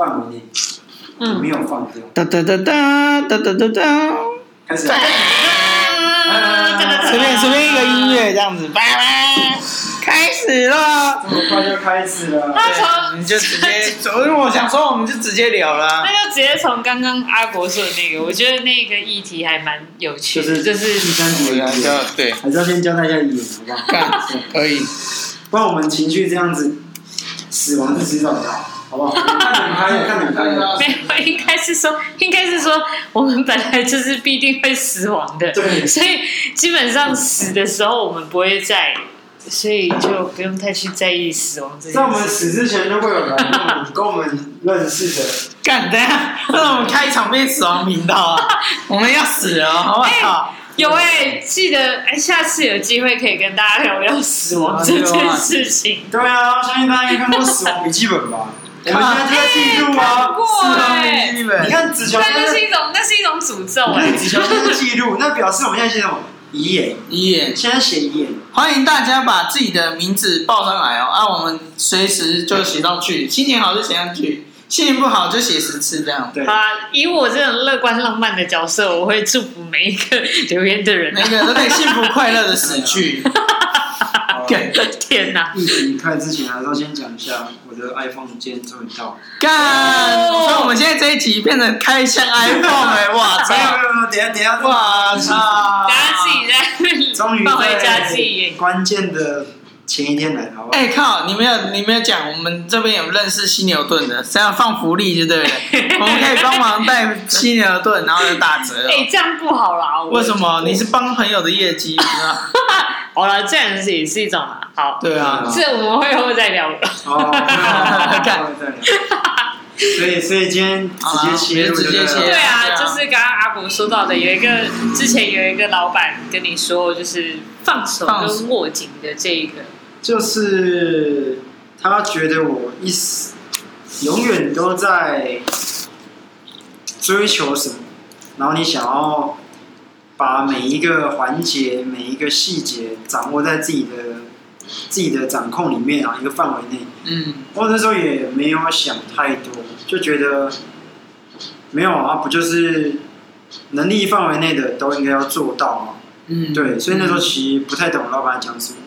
范围内，嗯，没有放掉。哒哒哒哒哒哒哒哒，开始。随便随便一个音乐这样子，拜拜，开始了。这么快就开始了？对，你就直接，因为我想说，我们就直接聊了。那就直接从刚刚阿国说的那个，我觉得那个议题还蛮有趣的，就是就是第三集的，对，还是要先交代一下语言，好不好？可以，不然我们情绪这样子，死亡是迟早的。好不好？看你开，看你开。没有，应该是说，应该是说，我们本来就是必定会死亡的。对。所以基本上死的时候，我们不会在，所以就不用太去在意死亡这件事。在我们死之前，就会有人跟我们认识的。干的呀！那我们开一场变死亡频道啊！我们要死了，好不好？有哎，记得哎，下次有机会可以跟大家聊聊死亡这件事情。对啊，相信大家应该看过《死亡笔记本》吧？我们现在在记录啊，是你看子乔，那是一种，那是一种诅咒哎。子乔在记录，那表示我们现在写什么？遗言，遗言，现在写遗言。欢迎大家把自己的名字报上来哦，啊，我们随时就写上去，心情好就写上去，心情不好就写十次这样。对。啊，以我这种乐观浪漫的角色，我会祝福每一个留言的人，每个人都可以幸福快乐的死去。天哪！疫情开之前，还是要先讲一下我的 iPhone 今天终于到了。干！所以我们现在这一集变成开箱 iPhone 哎，哇！没有没有没有，等下等下，哇操！等下自己在终于在关键的前一天来，好不好？哎靠！你没有你没有讲，我们这边有认识犀牛顿的，这样放福利就对了，我们可以帮忙带犀牛顿，然后就打折。哎，这样不好啦！为什么？你是帮朋友的业绩 好了，这样子也是一种啊。好，对啊，这我们会后再聊的。哦，看，所以所以今天直接切入，直接切。对啊，就是刚刚阿伯说到的，有一个之前有一个老板跟你说，就是放手跟握紧的这一个，就是他觉得我一直永远都在追求什么，然后你想要。把每一个环节、每一个细节掌握在自己的自己的掌控里面啊，一个范围内。嗯，我那时候也没有想太多，就觉得没有啊，不就是能力范围内的都应该要做到吗？嗯，对，所以那时候其实不太懂老板讲什么。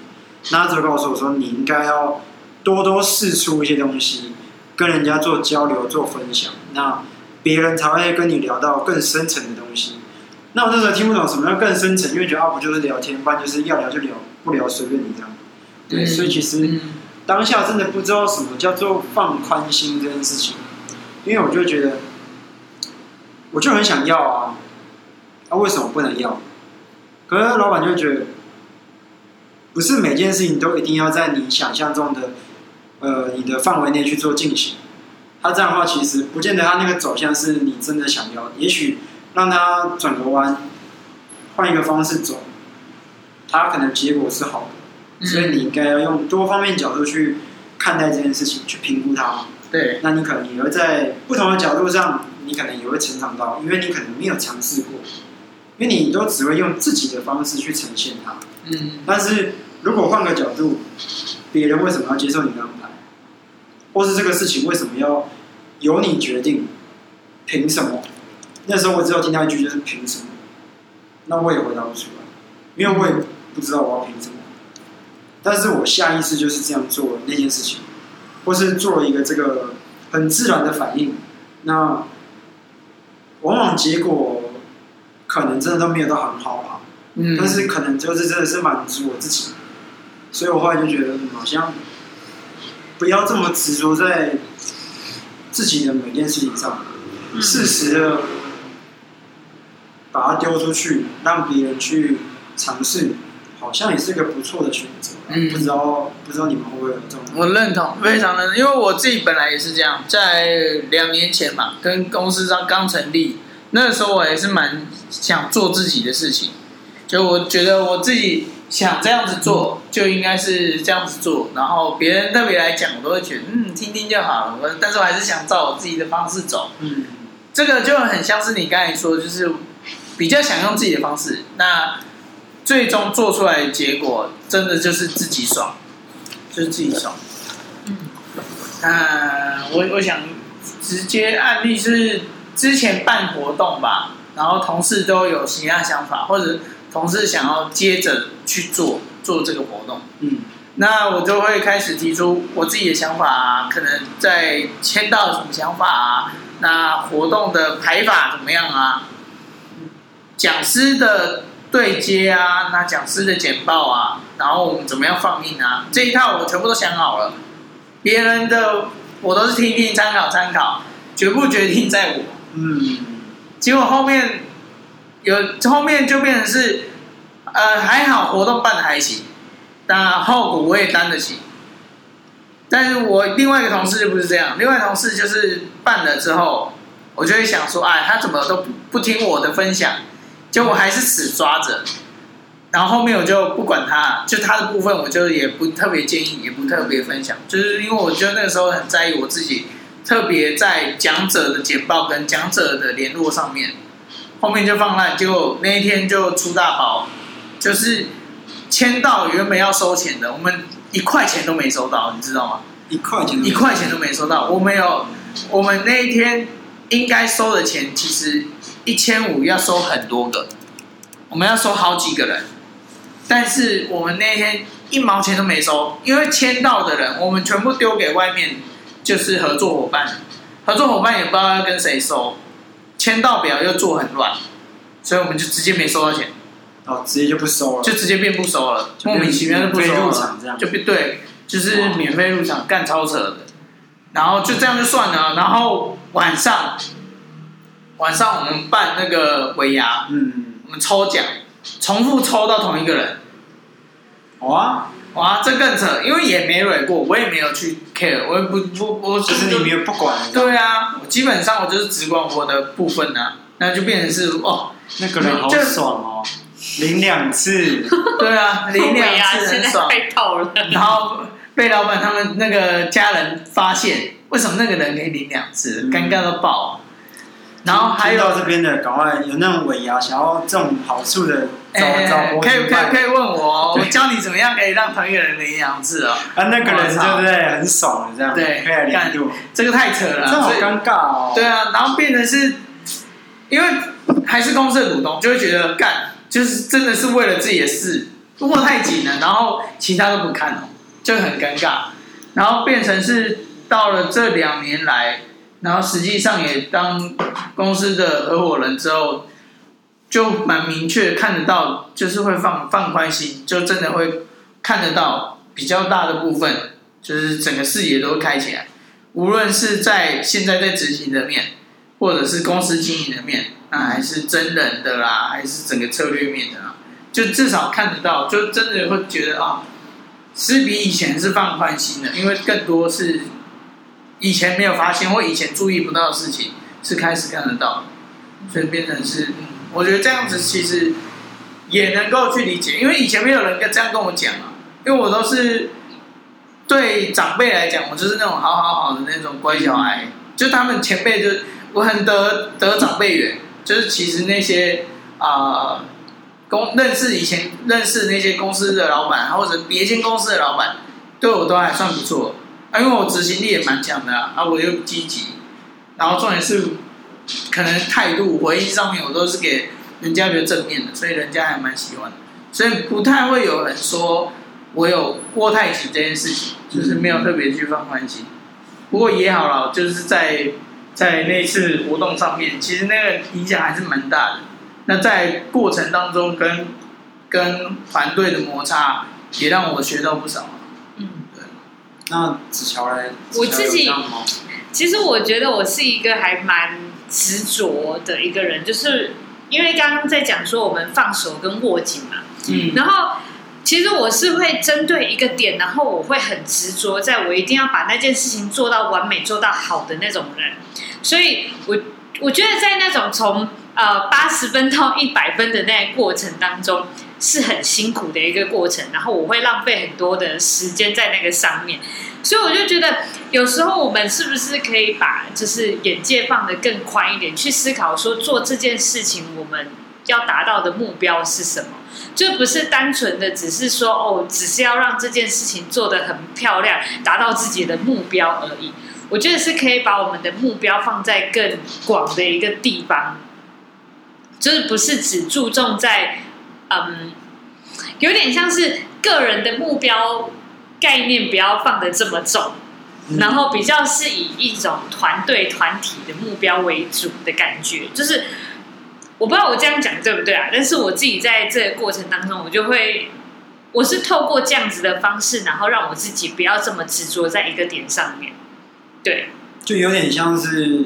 那他就告诉我说，你应该要多多试出一些东西，跟人家做交流、做分享，那别人才会跟你聊到更深层的东西。那我那时候听不懂什么叫更深层，因为觉得啊，不就是聊天，不然就是要聊就聊，不聊随便你这样。对，所以其实当下真的不知道什么叫做放宽心这件事情，因为我就觉得，我就很想要啊，啊为什么不能要？可是老板就觉得，不是每件事情都一定要在你想象中的，呃，你的范围内去做进行。他这样的话，其实不见得他那个走向是你真的想要，也许。让他转个弯，换一个方式走，他可能结果是好的，所以你应该要用多方面角度去看待这件事情，去评估它。对，那你可能也会在不同的角度上，你可能也会成长到，因为你可能没有尝试过，因为你都只会用自己的方式去呈现它。嗯，但是如果换个角度，别人为什么要接受你的安排，或是这个事情为什么要由你决定？凭什么？那时候我只有听到一句，就是凭什么？那我也回答不出来，因为我也不知道我要凭什么。但是我下意识就是这样做那件事情，或是做了一个这个很自然的反应。那往往结果可能真的都没有到很好吧，嗯，但是可能就是真的是满足我自己。所以我后来就觉得，好像不要这么执着在自己的每件事情上，适时的。把它丢出去，让别人去尝试，好像也是个不错的选择。嗯，不知道不知道你们会不会有这种？我认同，非常认同，因为我自己本来也是这样，在两年前嘛，跟公司刚刚成立，那个时候我也是蛮想做自己的事情，就我觉得我自己想这样子做，就应该是这样子做，然后别人特别来讲，我都会觉得嗯，听听就好了。我但是我还是想照我自己的方式走。嗯，这个就很像是你刚才说，就是。比较想用自己的方式，那最终做出来的结果，真的就是自己爽，就是自己爽。嗯，那，我我想直接案例是之前办活动吧，然后同事都有其他想法，或者同事想要接着去做做这个活动，嗯，那我就会开始提出我自己的想法啊，可能在签到什么想法啊，那活动的排法怎么样啊，讲师的对接啊，那讲师的简报啊，然后我们怎么样放映啊，这一套我全部都想好了，别人的。我都是听听参考参考，决不决定在我。嗯，结果后面有后面就变成是，呃，还好活动办的还行，那后果我也担得起。但是我另外一个同事就不是这样，另外同事就是办了之后，我就会想说，哎，他怎么都不不听我的分享，结果还是死抓着。然后后面我就不管他，就他的部分，我就也不特别建议，也不特别分享，就是因为我觉得那个时候很在意我自己，特别在讲者的简报跟讲者的联络上面，后面就放烂，结果那一天就出大包，就是签到原本要收钱的，我们一块钱都没收到，你知道吗？一块钱，一块钱都没收到，我没有，我们那一天应该收的钱其实一千五要收很多个，我们要收好几个人。但是我们那天一毛钱都没收，因为签到的人我们全部丢给外面，就是合作伙伴，合作伙伴也不知道要跟谁收，签到表又做很乱，所以我们就直接没收到钱，哦，直接就不收了，就直接变不收了，莫名其妙就不收了，就变对，就是免费入场干超扯的，然后就这样就算了，然后晚上晚上我们办那个尾牙，嗯，我们抽奖。重复抽到同一个人，哇哇，这更扯，因为也没蕊过，我也没有去 care，我也不不我只是你没有不管。对啊，我基本上我就是只管我的部分啊，那就变成是哦，那个人好爽哦，领两次，对啊，领两次很爽，太套了。然后被老板他们那个家人发现，为什么那个人可以领两次，尴尬到爆。然后还有到这边的，赶快有那种尾牙想要这种好处的，找找我可以可以可以问我，我教你怎么样可以让同一个人领两次哦。啊，那个人对不对？很爽的这样。对，可以领。这个太扯了，这好尴尬哦。对啊，然后变成是，因为还是公司的股东，就会觉得干，就是真的是为了自己的事，如果太紧了，然后其他都不看哦，就很尴尬。然后变成是到了这两年来。然后实际上也当公司的合伙人之后，就蛮明确看得到，就是会放放宽心，就真的会看得到比较大的部分，就是整个视野都会开起来。无论是在现在在执行的面，或者是公司经营的面，那还是真人的啦，还是整个策略面的啦，就至少看得到，就真的会觉得啊，是比以前是放宽心的，因为更多是。以前没有发现或以前注意不到的事情，是开始看得到，所以变成是，我觉得这样子其实也能够去理解，因为以前没有人跟这样跟我讲啊，因为我都是对长辈来讲，我就是那种好好好的那种乖小孩，就他们前辈就我很得得长辈缘，就是其实那些啊、公认识以前认识那些公司的老板或者别间公司的老板，对我都还算不错。啊，因为我执行力也蛮强的啊，啊，我又积极，然后重点是，可能态度回应上面我都是给人家比较正面的，所以人家还蛮喜欢的，所以不太会有人说我有过太紧这件事情，就是没有特别去放宽心。不过也好了，就是在在那次活动上面，其实那个影响还是蛮大的。那在过程当中跟跟团队的摩擦，也让我学到不少。那子乔嘞？我自己其实我觉得我是一个还蛮执着的一个人，就是因为刚刚在讲说我们放手跟握紧嘛，嗯，然后其实我是会针对一个点，然后我会很执着，在我一定要把那件事情做到完美、做到好的那种人，所以我我觉得在那种从呃八十分到一百分的那个过程当中。是很辛苦的一个过程，然后我会浪费很多的时间在那个上面，所以我就觉得有时候我们是不是可以把就是眼界放得更宽一点，去思考说做这件事情我们要达到的目标是什么？就不是单纯的只是说哦，只是要让这件事情做得很漂亮，达到自己的目标而已。我觉得是可以把我们的目标放在更广的一个地方，就是不是只注重在嗯，有点像是个人的目标概念不要放的这么重，然后比较是以一种团队团体的目标为主的感觉，就是。我不知道我这样讲对不对啊？但是我自己在这个过程当中，我就会，我是透过这样子的方式，然后让我自己不要这么执着在一个点上面。对，就有点像是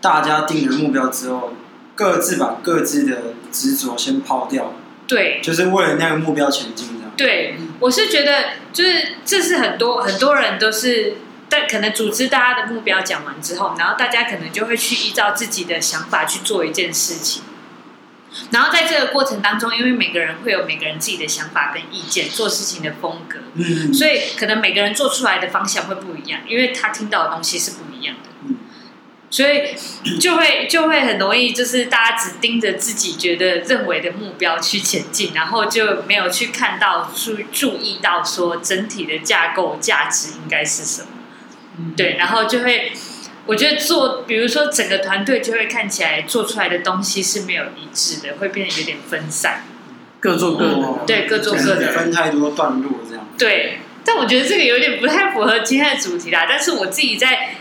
大家定了目标之后，各自把各自的执着先抛掉。对，就是为了那个目标前进这样。对，我是觉得，就是这是很多很多人都是。但可能组织大家的目标讲完之后，然后大家可能就会去依照自己的想法去做一件事情。然后在这个过程当中，因为每个人会有每个人自己的想法跟意见，做事情的风格，嗯，所以可能每个人做出来的方向会不一样，因为他听到的东西是不一样的，嗯，所以就会就会很容易就是大家只盯着自己觉得认为的目标去前进，然后就没有去看到注注意到说整体的架构价值应该是什么。对，然后就会，我觉得做，比如说整个团队就会看起来做出来的东西是没有一致的，会变得有点分散，各做各的。哦、对，各做各的，分太多段落这样。对，但我觉得这个有点不太符合今天的主题啦。但是我自己在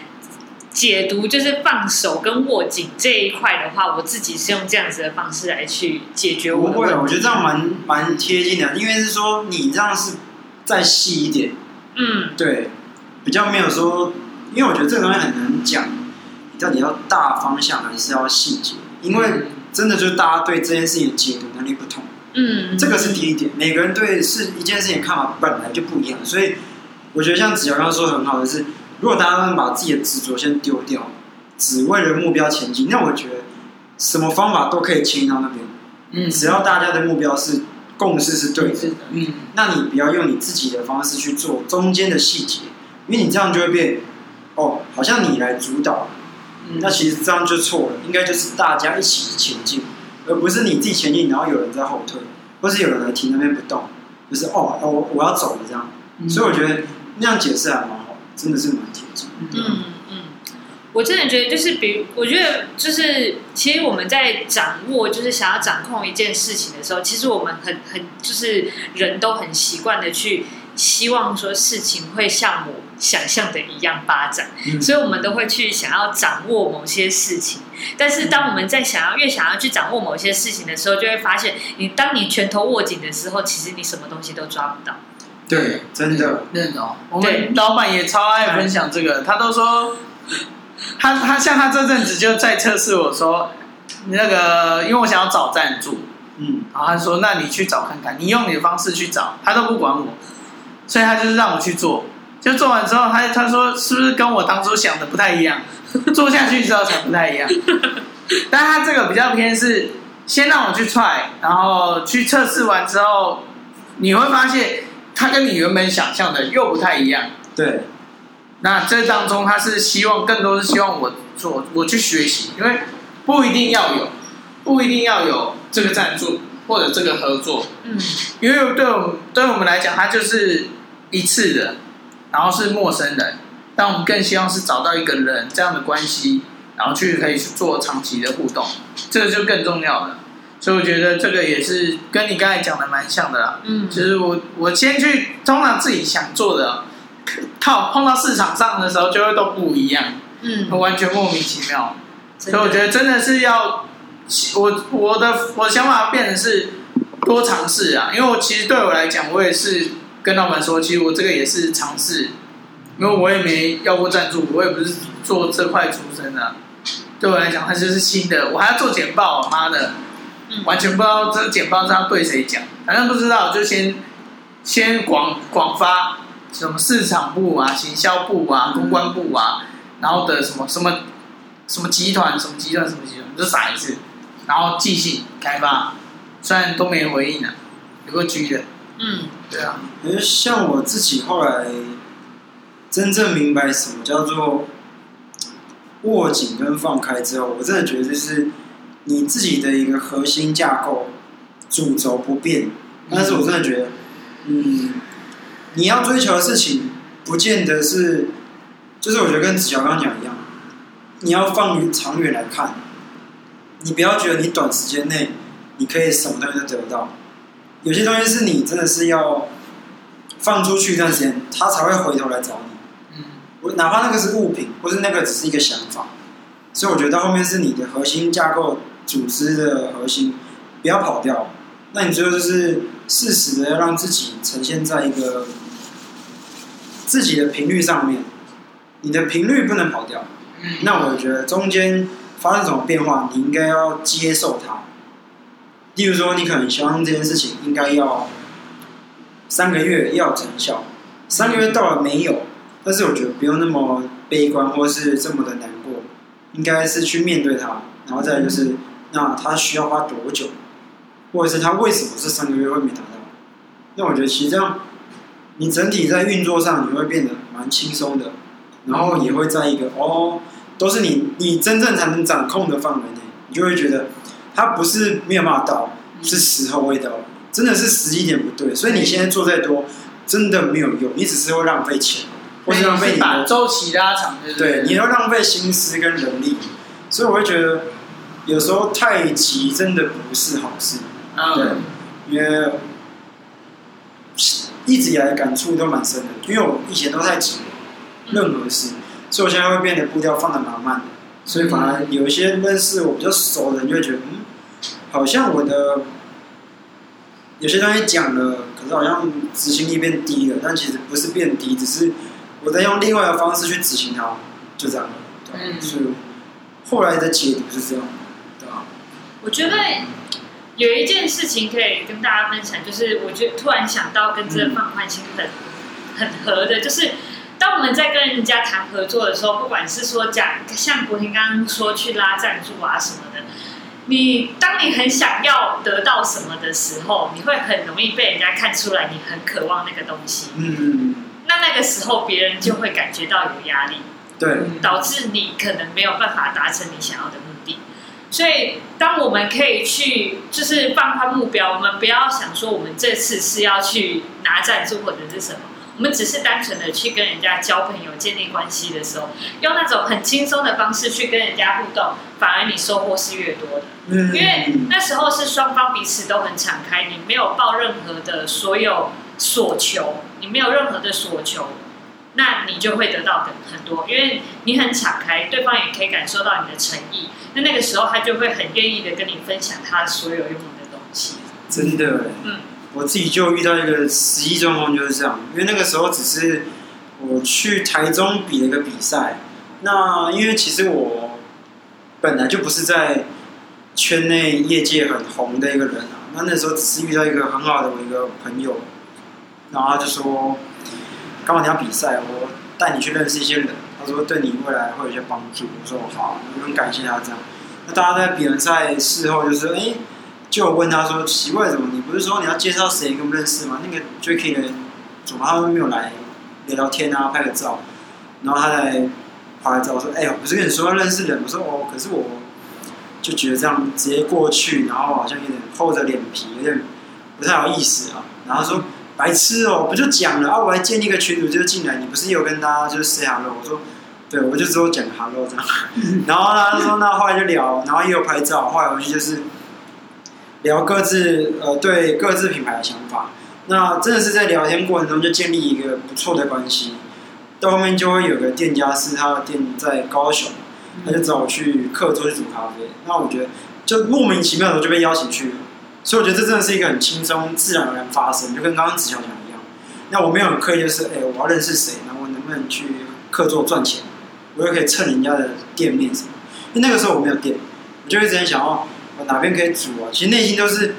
解读，就是放手跟握紧这一块的话，我自己是用这样子的方式来去解决。不会，我觉得这样蛮蛮贴近的，因为是说你这样是再细一点。嗯，对。比较没有说，因为我觉得这个东西很难讲，你到底要大方向还是要细节？因为真的就是大家对这件事情的解读能力不同，嗯，这个是第一点。每个人对是一件事情看法本来就不一样，所以我觉得像子瑶刚刚说的很好的是，如果大家把自己的执着先丢掉，只为了目标前进，那我觉得什么方法都可以牵到那边，嗯，只要大家的目标是共识是对的，嗯，那你不要用你自己的方式去做中间的细节。因为你这样就会变，哦，好像你来主导，嗯、那其实这样就错了。应该就是大家一起前进，而不是你自己前进，然后有人在后退，或是有人来停那边不动，就是哦，我、哦、我要走了这样。嗯、所以我觉得那样解释还蛮好，真的是蛮嗯嗯，我真的觉得就是，比如我觉得就是，其实我们在掌握，就是想要掌控一件事情的时候，其实我们很很就是人都很习惯的去。希望说事情会像我想象的一样发展，嗯、所以我们都会去想要掌握某些事情。但是当我们在想要越想要去掌握某些事情的时候，就会发现，你当你拳头握紧的时候，其实你什么东西都抓不到。对，真的认同。我们老板也超爱分享这个，他都说，他他像他这阵子就在测试我说，那个因为我想要找赞助，嗯，然后他说，那你去找看看，你用你的方式去找，他都不管我。所以他就是让我去做，就做完之后，他他说是不是跟我当初想的不太一样？做下去之后才不太一样。但他这个比较偏是先让我去 try，然后去测试完之后，你会发现他跟你原本想象的又不太一样。对。那这当中他是希望更多是希望我做我去学习，因为不一定要有，不一定要有这个赞助。或者这个合作，嗯，因为对我们对我们来讲，它就是一次的，然后是陌生人，但我们更希望是找到一个人这样的关系，然后去可以去做长期的互动，这个就更重要了。所以我觉得这个也是跟你刚才讲的蛮像的啦，嗯，就是我我先去通常自己想做的，靠碰到市场上的时候就会都不一样，嗯，完全莫名其妙，所以我觉得真的是要。我我的我的想法变成是多尝试啊，因为我其实对我来讲，我也是跟老板说，其实我这个也是尝试，因为我也没要过赞助，我也不是做这块出身的，对我来讲，它就是新的，我还要做简报，妈的，完全不知道这简报是要对谁讲，反正不知道，就先先广广发，什么市场部啊、行销部啊、公关部啊，然后的什么什么什么集团、什么集团、什么集团，就撒一次。然后寄信开发，虽然都没回应啊，有个局的。嗯，对啊。可是像我自己后来真正明白什么叫做握紧跟放开之后，我真的觉得就是你自己的一个核心架构主轴不变，但是我真的觉得，嗯，你要追求的事情不见得是就是我觉得跟子乔刚刚讲一样，你要放于长远来看，你不要觉得你短时间内你可以什么东西都得到，有些东西是你真的是要放出去一段时间，他才会回头来找你。嗯，我哪怕那个是物品，或是那个只是一个想法，所以我觉得到后面是你的核心架构组织的核心，不要跑掉。那你最后就是适时的要让自己呈现在一个自己的频率上面，你的频率不能跑掉。那我觉得中间发生什么变化，你应该要接受它。例如说，你可能希望这件事情应该要三个月要成效，三个月到了没有，但是我觉得不用那么悲观或是这么的难过，应该是去面对它，然后再就是，那他需要花多久？或者是他为什么这三个月会没达到？那我觉得其实这样，你整体在运作上你会变得蛮轻松的，然后也会在一个哦，都是你你真正才能掌控的范围内，你就会觉得他不是没有办法到，是时候未到，真的是时机点不对，所以你现在做再多，真的没有用，你只是会浪费钱，或是浪费你把周期拉长，对，你要浪费心思跟人力，所以我会觉得有时候太急真的不是好事。嗯、对，因为一直以来感触都蛮深的，因为我以前都太急了，任何事，所以我现在会变得步调放得蛮慢的，所以反而有一些认识我比较熟的人就会觉得，嗯，好像我的有些东西讲了，可是好像执行力变低了，但其实不是变低，只是我在用另外的方式去执行它，就这样，对，嗯，所以后来的解读是这样？我觉得。有一件事情可以跟大家分享，就是我觉得突然想到跟这个放宽心很很合的，就是当我们在跟人家谈合作的时候，不管是说讲像国婷刚刚说去拉赞助啊什么的，你当你很想要得到什么的时候，你会很容易被人家看出来你很渴望那个东西。嗯，那那个时候别人就会感觉到有压力，对，导致你可能没有办法达成你想要的目的。所以，当我们可以去就是放宽目标，我们不要想说我们这次是要去拿赞助或者是什么，我们只是单纯的去跟人家交朋友、建立关系的时候，用那种很轻松的方式去跟人家互动，反而你收获是越多的。嗯因为那时候是双方彼此都很敞开，你没有抱任何的所有所求，你没有任何的所求。那你就会得到很很多，因为你很敞开，对方也可以感受到你的诚意。那那个时候，他就会很愿意的跟你分享他所有用的东西。真的，嗯，我自己就遇到一个实际状况就是这样，因为那个时候只是我去台中比了一个比赛。那因为其实我本来就不是在圈内业界很红的一个人啊。那那时候只是遇到一个很好的我一个朋友，然后他就说。刚好你要比赛，我带你去认识一些人。他说对你未来会有一些帮助。我说好，我很感谢他这样。那大家在比完赛事后，就是哎，就问他说奇怪怎么？你不是说你要介绍谁跟我们认识吗？那个 Jacky 的怎么他都没有来聊聊天啊，拍个照？然后他来拍照，我说哎，我不是跟你说要认识人？我说哦，可是我就觉得这样直接过去，然后好像有点厚着脸皮，有点不太好意思啊。然后说。白痴哦，不就讲了啊！我还建立一个群组就进来，你不是有跟大家就是 say hello？我说，对，我就只有讲 hello 这样。然后他就说，那后来就聊，然后也有拍照。后来回去就是聊各自呃对各自品牌的想法。那真的是在聊天过程中就建立一个不错的关系。到后面就会有个店家是他的店在高雄，他就找我去客座去煮咖啡。那我觉得就莫名其妙的就被邀请去了。所以我觉得这真的是一个很轻松、自然而然发生，就跟刚刚子乔讲一样。那我没有很刻意，就是哎，我要认识谁，然后我能不能去客座赚钱，我又可以蹭人家的店面什么。因为那个时候我没有店，我就一直很想哦我哪边可以煮啊。其实内心都是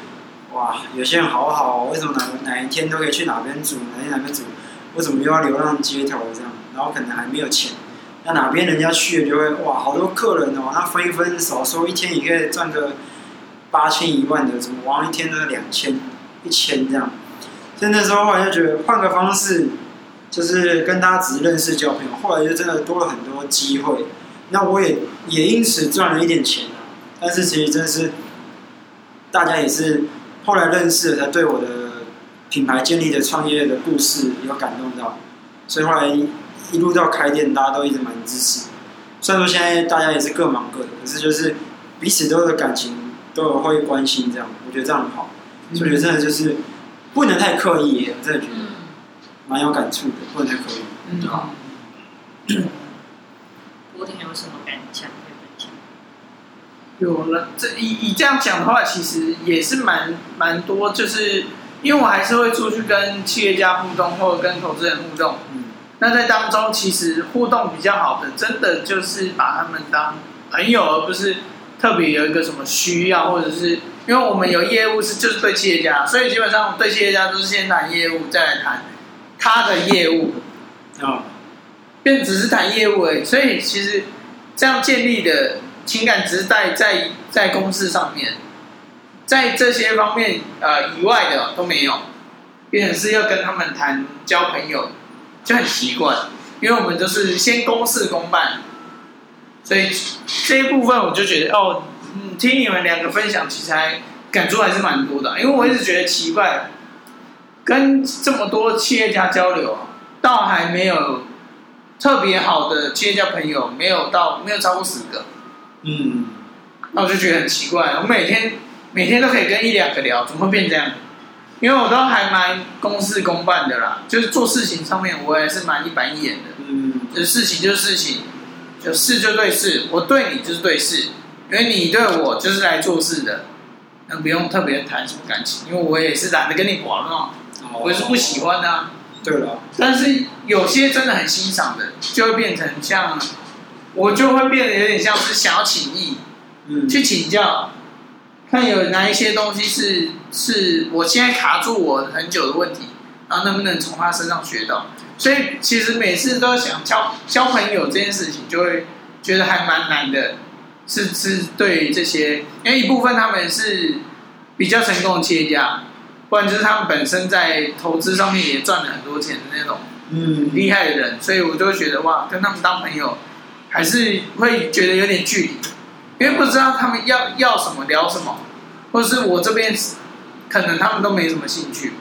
哇，有些人好好，为什么哪哪一天都可以去哪边煮，哪天哪边煮，为什么又要流浪街头这样？然后可能还没有钱，那哪边人家去了就会哇，好多客人哦，那分一分，少说一天也可以赚个。八千一万的，怎么往一天都是两千、一千这样？所以那时候后来就觉得换个方式，就是跟大家只是认识交朋友。后来就真的多了很多机会，那我也也因此赚了一点钱啊。但是其实真的是大家也是后来认识了，才对我的品牌建立的创业的故事有感动到。所以后来一路到开店，大家都一直蛮支持。虽然说现在大家也是各忙各的，可是就是彼此都有感情，都有会关心这样，我觉得这样很好。所以我觉得真的就是不能太刻意，我真的觉得蛮有感触的，不能太刻意，嗯，对吧？郭婷有什么感想可以分享？有了，这以以这样讲的话，其实也是蛮蛮多，就是因为我还是会出去跟企业家互动，或者跟投资人互动。嗯那在当中，其实互动比较好的，真的就是把他们当朋友，而不是特别有一个什么需要，或者是因为我们有业务是就是对企业家，所以基本上对企业家都是先谈业务，再来谈他的业务，啊，变只是谈业务而已。所以其实这样建立的情感只是在在在公司上面，在这些方面呃以外的都没有，变成是要跟他们谈交朋友。就很奇怪，因为我们都是先公事公办，所以这一部分我就觉得哦，嗯，听你们两个分享，其实还感触还是蛮多的。因为我一直觉得奇怪，跟这么多企业家交流，倒还没有特别好的企业家朋友，没有到没有超过十个，嗯，那我就觉得很奇怪。我每天每天都可以跟一两个聊，怎么会变这样？因为我都还蛮公事公办的啦，就是做事情上面我也是蛮一板一眼的。嗯，就是事情就是事情，就事就对事，我对你就是对事，因为你对我就是来做事的，那不用特别谈什么感情，因为我也是懒得跟你玩嘛，我也是不喜欢的啊。对了，但是有些真的很欣赏的，就会变成像，我就会变得有点像是想要请益，嗯，去请教。看有哪一些东西是是我现在卡住我很久的问题，然后能不能从他身上学到？所以其实每次都想交交朋友这件事情，就会觉得还蛮难的。是是对于这些，因为一部分他们是比较成功的企业家，不然就是他们本身在投资上面也赚了很多钱的那种嗯厉害的人，所以我就会觉得哇，跟他们当朋友还是会觉得有点距离。因为不知道他们要要什么聊什么，或者是我这边可能他们都没什么兴趣，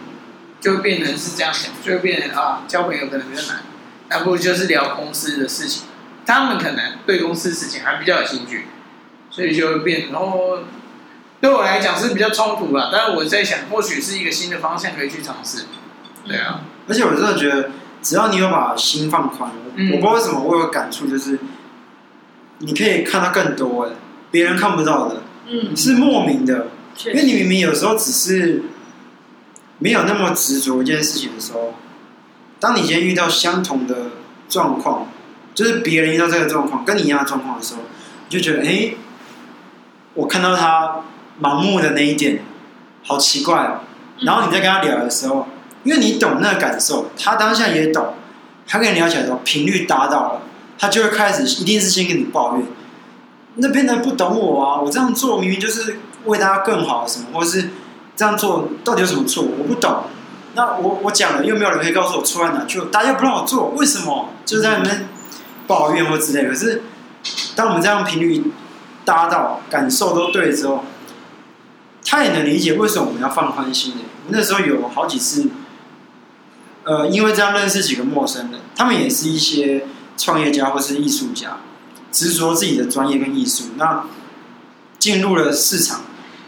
就会变成是这样想，就会变成啊交朋友可能比较难，那不如就是聊公司的事情，他们可能对公司的事情还比较有兴趣，所以就会变，然后对我来讲是比较冲突了，但是我在想，或许是一个新的方向可以去尝试，对啊，而且我真的觉得，只要你有把心放宽，嗯。我不知道为什么我有感触，就是你可以看到更多的别人看不到的，嗯，是莫名的，因为你明明有时候只是没有那么执着一件事情的时候，当你今天遇到相同的状况，就是别人遇到这个状况跟你一样的状况的时候，你就觉得，哎，我看到他盲目的那一点，好奇怪哦。然后你在跟他聊的时候，因为你懂那个感受，他当下也懂，他跟你聊起来的时候频率达到了，他就会开始一定是先跟你抱怨。那边的不懂我啊！我这样做明明就是为大家更好，什么，或是这样做到底有什么错？我不懂。那我我讲了，又没有人可以告诉我错在哪，就大家不让我做，为什么？就在那边抱怨或之类。可是当我们这样频率搭到，感受都对之后，他也能理解为什么我们要放宽心的。那时候有好几次，呃，因为这样认识几个陌生人，他们也是一些创业家或是艺术家。执着自己的专业跟艺术，那进入了市场，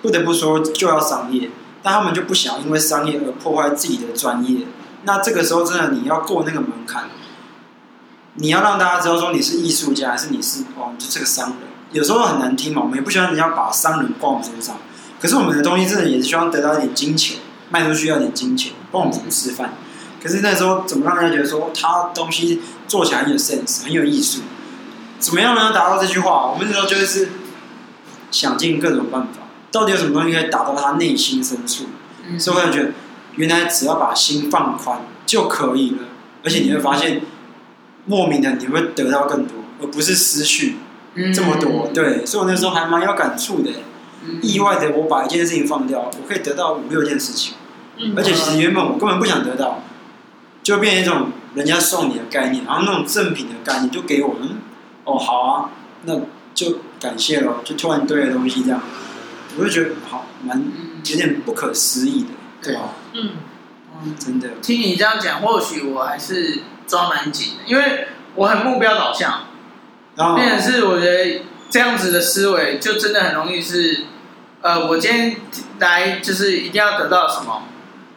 不得不说就要商业，但他们就不想因为商业而破坏自己的专业。那这个时候真的你要过那个门槛，你要让大家知道说你是艺术家还是你是哦，就是个商人。有时候很难听嘛，我们也不希望人家把商人挂我们身上。可是我们的东西真的也是希望得到一点金钱，卖出去要点金钱，帮我们怎么吃饭。可是那时候怎么让人家觉得说他东西做起来很有 sense，很有艺术？怎么样能？达到这句话，我们那时候就是想尽各种办法，到底有什么东西可以打到他内心深处？嗯所以我就觉得，原来只要把心放宽就可以了，而且你会发现，莫名的你会得到更多，而不是失去这么多。对，所以我那时候还蛮有感触的，嗯意外的我把一件事情放掉，我可以得到五六件事情，嗯而且其实原本我根本不想得到，就变成一种人家送你的概念，然后那种赠品的概念就给我们。哦，好啊，那就感谢了，就突然堆的东西这样，我就觉得好蛮有点不可思议的，对吧？嗯。嗯，真的，听你这样讲，或许我还是抓蛮紧的，因为我很目标导向，然后变成是我觉得这样子的思维就真的很容易是，呃，我今天来就是一定要得到什么，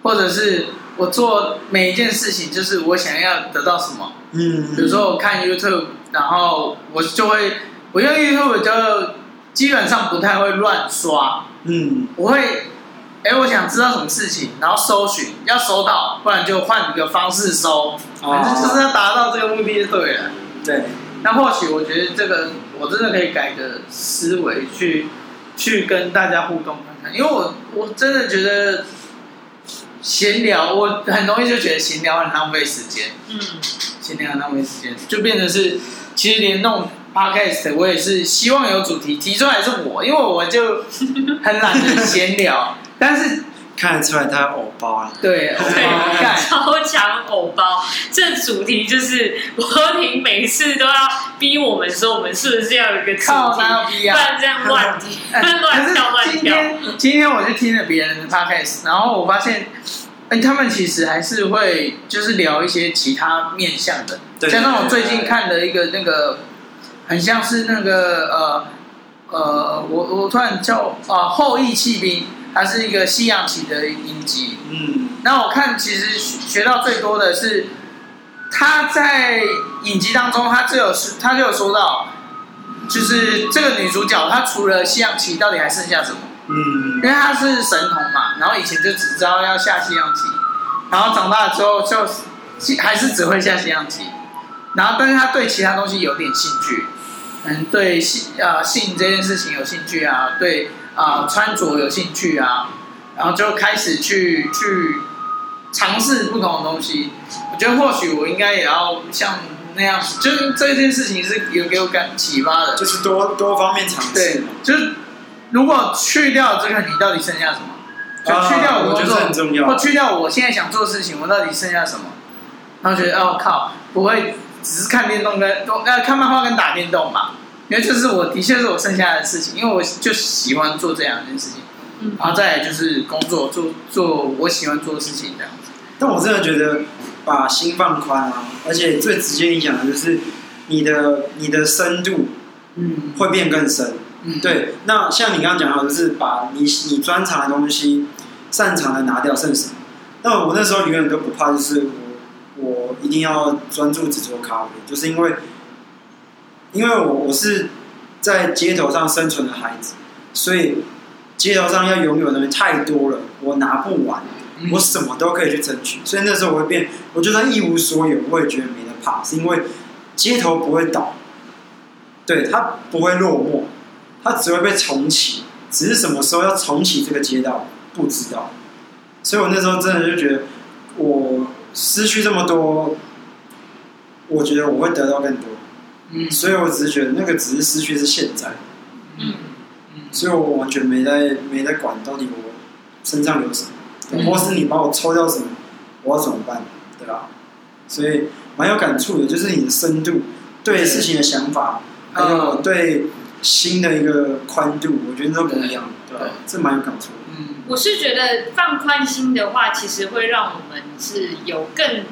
或者是我做每一件事情就是我想要得到什么。嗯，比如说我看 YouTube，然后我就会，我用 YouTube 就基本上不太会乱刷，嗯，我会，哎，我想知道什么事情，然后搜寻，要搜到，不然就换一个方式搜，反正就是要达到这个目的就对了。对，那或许我觉得这个我真的可以改个思维去去跟大家互动看看，因为我我真的觉得闲聊，我很容易就觉得闲聊很浪费时间。嗯。闲聊很浪费时间，就变成是，其实连弄 podcast 我也是希望有主题提出来是我，因为我就很懒得闲聊，但是看得出来他偶包了，对，偶包。超强偶包，这主题就是博婷每次都要逼我们说，我们是不是要有一个主题，靠他要逼啊，不然这样乱 听，乱跳乱跳。今天今天我就听了别人的 podcast，然后我发现。哎，他们其实还是会就是聊一些其他面向的，像那种最近看的一个那个，很像是那个呃呃，我我突然叫啊、呃、后翼弃兵，它是一个西洋棋的影集。嗯，那我看其实学到最多的是，他在影集当中，他就有他就有说到，就是这个女主角，她除了西洋棋，到底还剩下什么？嗯，因为她是神童嘛，然后以前就只知道要下西洋棋，然后长大之后就还是只会下西洋棋，然后但是他对其他东西有点兴趣，嗯，对性啊性这件事情有兴趣啊，对啊、呃、穿着有兴趣啊，然后就开始去去尝试不同的东西。我觉得或许我应该也要像那样，就是这件事情是有给我感启发的，就是多多方面尝试，对，就是。如果去掉这个，你到底剩下什么？就去掉我工作，啊、我或去掉我现在想做的事情，我到底剩下什么？然后觉得，哦靠，不会只是看电动跟呃看漫画跟打电动嘛？因为这是我的确是我剩下的事情，因为我就喜欢做这两件事情。嗯，然后再来就是工作，做做我喜欢做的事情这样子。但我真的觉得把心放宽啊，而且最直接影响的就是你的你的深度，嗯，会变更深。嗯，对，那像你刚刚讲到，就是把你你专长的东西、擅长的拿掉，剩什么？那我那时候永远都不怕，就是我我一定要专注只做咖啡，就是因为因为我我是在街头上生存的孩子，所以街头上要拥有的东西太多了，我拿不完，我什么都可以去争取，所以那时候我会变，我就算一无所有，我也觉得没得怕，是因为街头不会倒，对，它不会落寞。它只会被重启，只是什么时候要重启这个街道不知道，所以我那时候真的就觉得，我失去这么多，我觉得我会得到更多，嗯，所以我只是觉得那个只是失去是现在，嗯，所以我完全没在没在管到底我身上有什么，或是你把我抽掉什么，我要怎么办，对吧？所以蛮有感触的，就是你的深度对事情的想法，还有对。心的一个宽度，我觉得都不一样，对，对这蛮有感触。嗯，我是觉得放宽心的话，其实会让我们是有更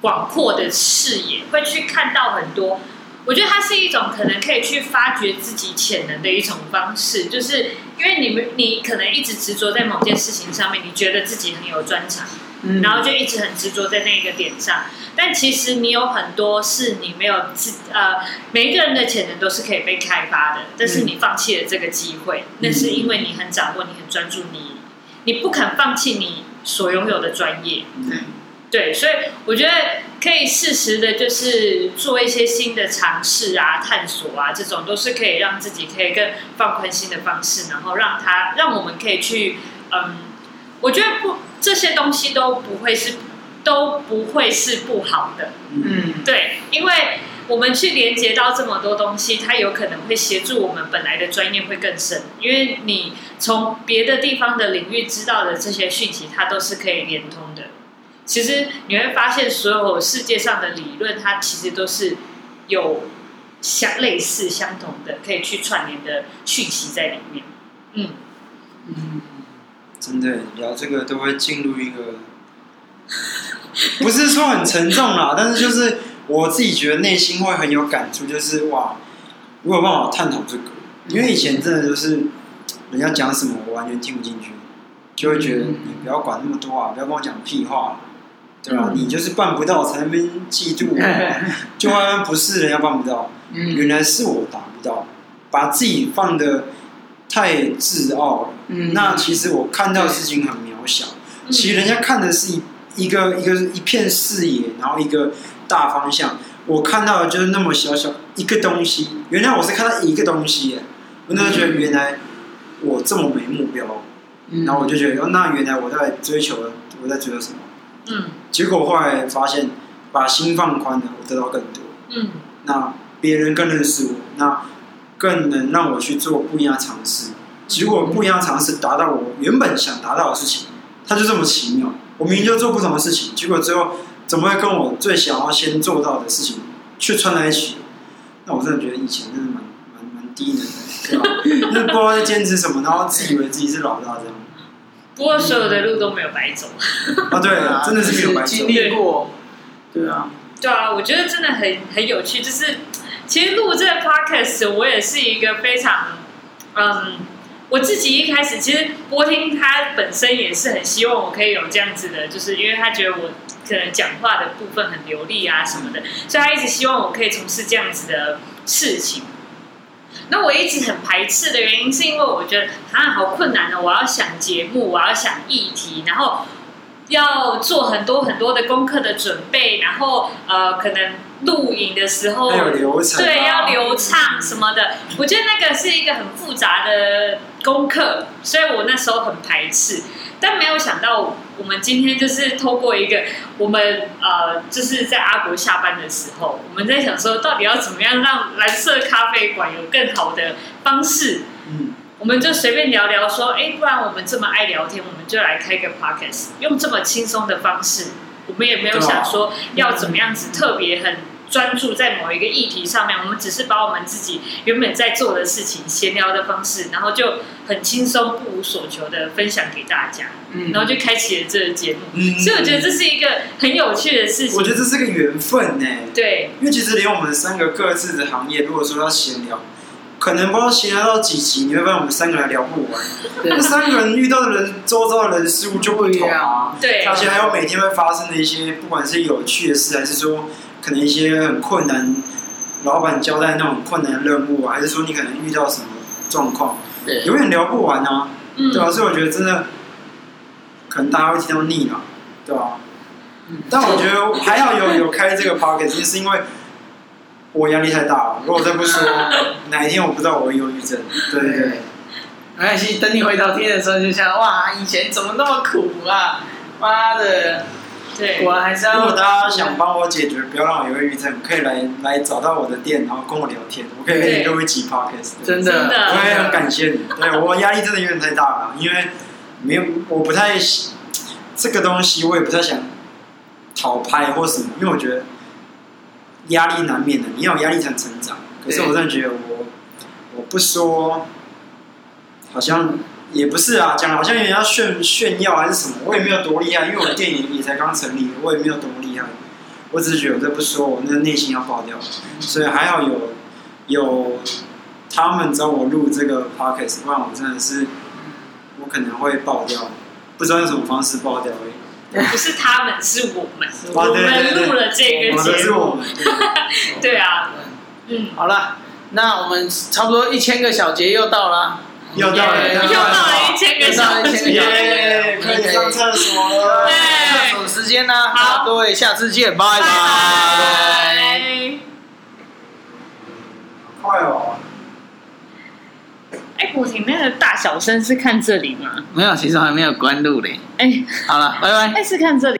广阔的视野，会去看到很多。我觉得它是一种可能可以去发掘自己潜能的一种方式，就是因为你们你可能一直执着在某件事情上面，你觉得自己很有专长。嗯、然后就一直很执着在那个点上，但其实你有很多是你没有自呃，每一个人的潜能都是可以被开发的，但是你放弃了这个机会，嗯、那是因为你很掌握，你很专注你，你你不肯放弃你所拥有的专业。嗯，对，所以我觉得可以适时的，就是做一些新的尝试啊、探索啊，这种都是可以让自己可以更放宽心的方式，然后让他让我们可以去嗯，我觉得不。这些东西都不会是，都不会是不好的。嗯，对，因为我们去连接到这么多东西，它有可能会协助我们本来的专业会更深。因为你从别的地方的领域知道的这些讯息，它都是可以连通的。其实你会发现，所有世界上的理论，它其实都是有相类似、相同的，可以去串联的讯息在里面。嗯嗯。真的聊这个都会进入一个不是说很沉重啦，但是就是我自己觉得内心会很有感触，就是哇，我有办法探讨这个，因为以前真的就是人家讲什么我完全听不进去，就会觉得你不要管那么多啊，不要跟我讲屁话，对吧？你就是办不到才那边嫉妒我，就好像不是人家办不到，原来是我达不到，把自己放得太自傲了。嗯那其实我看到的事情很渺小，其实人家看的是一。一个一个一片视野，然后一个大方向，我看到的就是那么小小一个东西。原来我是看到一个东西耶，我那时候觉得原来我这么没目标，嗯、然后我就觉得，那原来我在追求的，我在追求什么？嗯。结果后来发现，把心放宽了，我得到更多。嗯。那别人更认识我，那更能让我去做不一样的尝试。结果不一样的尝试达到我原本想达到的事情，它就这么奇妙。我明明就做不同的事情，结果最后怎么会跟我最想要先做到的事情却串在一起？那我真的觉得以前真的蛮蛮蛮低能的，对吧？就是不知道在坚持什么，然后自以为自己是老大这样。不过所有的路都没有白走。啊，对啊，真的是没有白走。经历过，对啊，对啊，我觉得真的很很有趣。就是其实录这个 podcast，我也是一个非常嗯。我自己一开始其实波听他本身也是很希望我可以有这样子的，就是因为他觉得我可能讲话的部分很流利啊什么的，所以他一直希望我可以从事这样子的事情。那我一直很排斥的原因是因为我觉得啊好困难哦，我要想节目，我要想议题，然后要做很多很多的功课的准备，然后呃可能。录影的时候，流程啊、对，要流畅什么的，我觉得那个是一个很复杂的功课，所以我那时候很排斥。但没有想到，我们今天就是透过一个我们呃，就是在阿国下班的时候，我们在想说，到底要怎么样让蓝色咖啡馆有更好的方式？嗯，我们就随便聊聊说，哎，不然我们这么爱聊天，我们就来开个 podcast，用这么轻松的方式。我们也没有想说要怎么样子特别很专注在某一个议题上面，我们只是把我们自己原本在做的事情闲聊的方式，然后就很轻松不无所求的分享给大家，然后就开启了这个节目。所以我觉得这是一个很有趣的事情。我觉得这是个缘分呢。对，因为其实连我们三个各自的行业，如果说要闲聊。可能不知道闲聊到几集，你会发现我们三个人聊不完。那三个人遇到的人、周遭的人事物就不同啊。对，而且还有每天会发生的一些，不管是有趣的事，还是说可能一些很困难，老板交代那种困难的任务，还是说你可能遇到什么状况，对，永远聊不完啊。嗯，对吧？所以我觉得真的，可能大家会听到腻了，对吧？但我觉得还好有有开这个 podcast，是因为。我压力太大了，如果再不说，哪一天我不知道我会忧郁症。对对对，没关系，等你回头听的时候，就想哇，以前怎么那么苦啊？妈的，对，我还是要。如果大家想帮我解决，不要让我有忧郁症，可以来来找到我的店，然后跟我聊天，我可以跟你录一集 podcast。真的，我也很感谢你。对，我压力真的有点太大了，因为没有，我不太这个东西，我也不太想讨拍或什么，因为我觉得。压力难免的，你要有压力才能成长。可是我真的觉得我，我不说，好像也不是啊，讲好像有人要炫炫耀还是什么，我也没有多厉害，因为我的电影也才刚成立，我也没有多厉害。我只是觉得我这不说，我那个内心要爆掉。所以还好有有他们找我录这个 podcast，不然我真的是我可能会爆掉，不知道用什么方式爆掉而已。不是他们，是我们，我们。录了这个节目。对啊，嗯，好了，那我们差不多一千个小节又到了，又到了，又到了一千个小节，可以上厕所了。厕所时间呢？好，各位，下次见，拜拜。快哦！哎，我里面的大小声是看这里吗？没有，其实还没有关录嘞。哎，好了，拜拜。哎，是看这里。